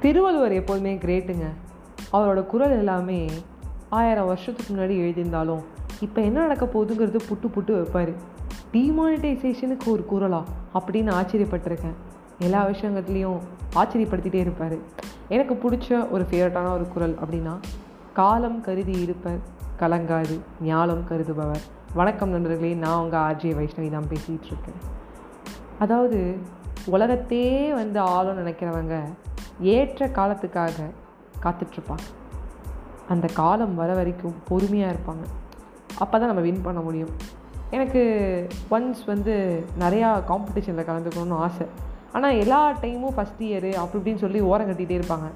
திருவள்ளுவர் எப்போதுமே கிரேட்டுங்க. அவரோட குரல் எல்லாமே ஆயிரம் வருஷத்துக்கு முன்னாடி எழுதியிருந்தாலும் இப்போ என்ன நடக்க போகுதுங்கிறது புட்டு புட்டு வைப்பார். டிமானிட்டைசேஷனுக்கு ஒரு குரலா? அப்படின்னு ஆச்சரியப்பட்டிருக்கேன். எல்லா விஷயங்கள்லேயும் ஆச்சரியப்படுத்திகிட்டே இருப்பார். எனக்கு பிடிச்ச ஒரு ஃபேவரட்டான ஒரு குரல் அப்படின்னா காலம் கருதி இருப்பர் கலங்காது ஞாலம் கருதுபவர். வணக்கம் நண்பர்களே நான் உங்கள் ஆர்ஜே வைஷ்ணவி தான் பேசிகிட்டு இருக்கேன். அதாவது உலகத்தையே வந்து ஆளும் நினைக்கிறவங்க ஏற்ற காலத்துக்காக காத்துட்ருப்பாங்க. அந்த காலம் வர வரைக்கும் பொறுமையாக இருப்பாங்க. அப்போ தான் நம்ம வின் பண்ண முடியும். எனக்கு ஒன்ஸ் வந்து நிறையா காம்படிஷனில் கலந்துக்கணும்னு ஆசை. ஆனால் எல்லா டைமும் ஃபஸ்ட் இயரு அப்படி இப்படின்னு சொல்லி ஓரம் கட்டிகிட்டே இருப்பாங்க.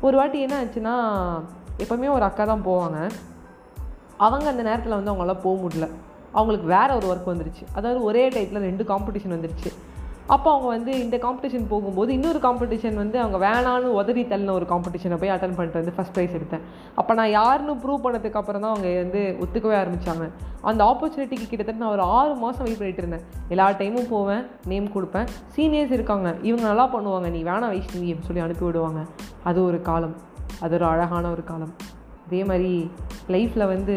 ஒரு வாட்டி என்ன ஆச்சுன்னா எப்போவுமே ஒரு அக்கா தான் போவாங்க. அவங்க அந்த நேரத்தில் வந்து அவங்களால போக முடியல. அவங்களுக்கு வேற ஒரு ஒர்க் வந்துருச்சு. அதாவது ஒரே டைத்தில் ரெண்டு காம்படிஷன் வந்துருச்சு. அப்போ அவங்க வந்து இந்த காம்படிஷன் போகும்போது இன்னொரு காம்படிஷன் வந்து அவங்க வேணான்னு உதறி தள்ளின ஒரு காம்படிஷனை போய் அட்டன் பண்ணிட்டு வந்து ஃபஸ்ட் ப்ரைஸ் எடுத்தேன். அப்போ நான் யாருன்னு ப்ரூவ் பண்ணதுக்கு அப்புறம் தான் அவங்க வந்து ஒத்துக்கவே ஆரம்பித்தாங்க அந்த ஆப்பர்ச்சுனிட்டிக்கு கிட்டத்தட்ட நான் ஒரு ஆறு மாதம் வெயிட் பண்ணிட்டு இருந்தேன். எல்லா டைமும் போவேன் நேம் கொடுப்பேன். சீனியர்ஸ் இருக்காங்க இவங்க நல்லா பண்ணுவாங்க நீ வேணாம் வைஷ்ணவி அப்படின்னு சொல்லி அனுப்பி விடுவாங்க. அது ஒரு காலம் அது ஒரு அழகான ஒரு காலம். அதே மாதிரி லைஃப்பில் வந்து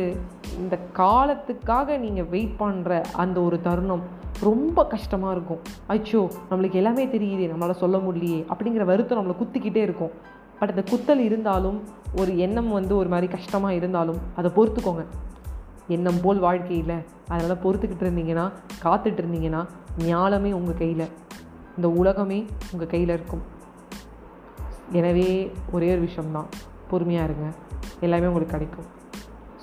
இந்த காலத்துக்காக நீங்கள் வெயிட் பண்ணுற அந்த ஒரு தருணம் ரொம்ப கஷ்டமாக இருக்கும். அச்சோ நம்மளுக்கு எல்லாமே தெரியுது நம்மளால் சொல்ல முடியலையே அப்படிங்கிற வருத்தம் நம்மளை குத்திக்கிட்டே இருக்கும். பட் அந்த குத்தல் இருந்தாலும் ஒரு எண்ணம் வந்து ஒரு மாதிரி கஷ்டமாக இருந்தாலும் அதை பொறுத்துக்கோங்க. எண்ணம் போல் வாழ்க்கையில் அதனால் பொறுத்துக்கிட்டு இருந்தீங்கன்னா காத்துட்டு இருந்தீங்கன்னா ஞாலமே உங்கள் கையில் இந்த உலகமே உங்கள் கையில் இருக்கும். எனவே ஒரே ஒரு விஷயம்தான் பொறுமையாக இருங்க. எல்லாமே உங்களுக்கு கிடைக்கும்.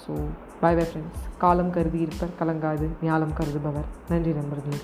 ஸோ பை பை ஃப்ரெண்ட்ஸ் காலம் கருதி இருப்பர் கலங்காது ஞாலம் கருதுபவர் நன்றி நண்பர்களே